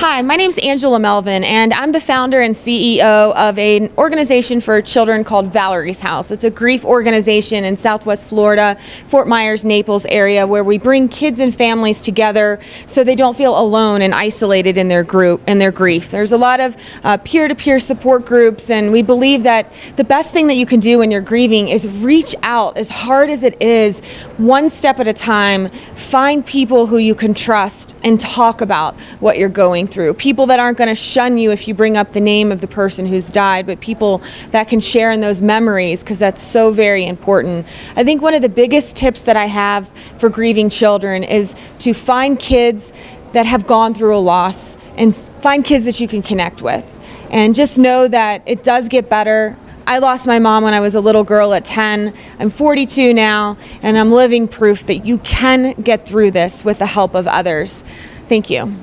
Hi, my name is Angela Melvin, and I'm the founder and CEO of an organization for children called Valerie's House. It's a grief organization in Southwest Florida, Fort Myers, Naples area, where we bring kids and families together so they don't feel alone and isolated in their group in their grief. There's a lot of uh, peer-to-peer support groups, and we believe that the best thing that you can do when you're grieving is reach out as hard as it is, one step at a time. Find people who you can trust and talk about what you're going through. People that aren't going to shun you if you bring up the name of the person who's died, but people that can share in those memories because that's so very important. I think one of the biggest tips that I have for grieving children is to find kids that have gone through a loss and find kids that you can connect with. And just know that it does get better. I lost my mom when I was a little girl at 10. I'm 42 now, and I'm living proof that you can get through this with the help of others. Thank you.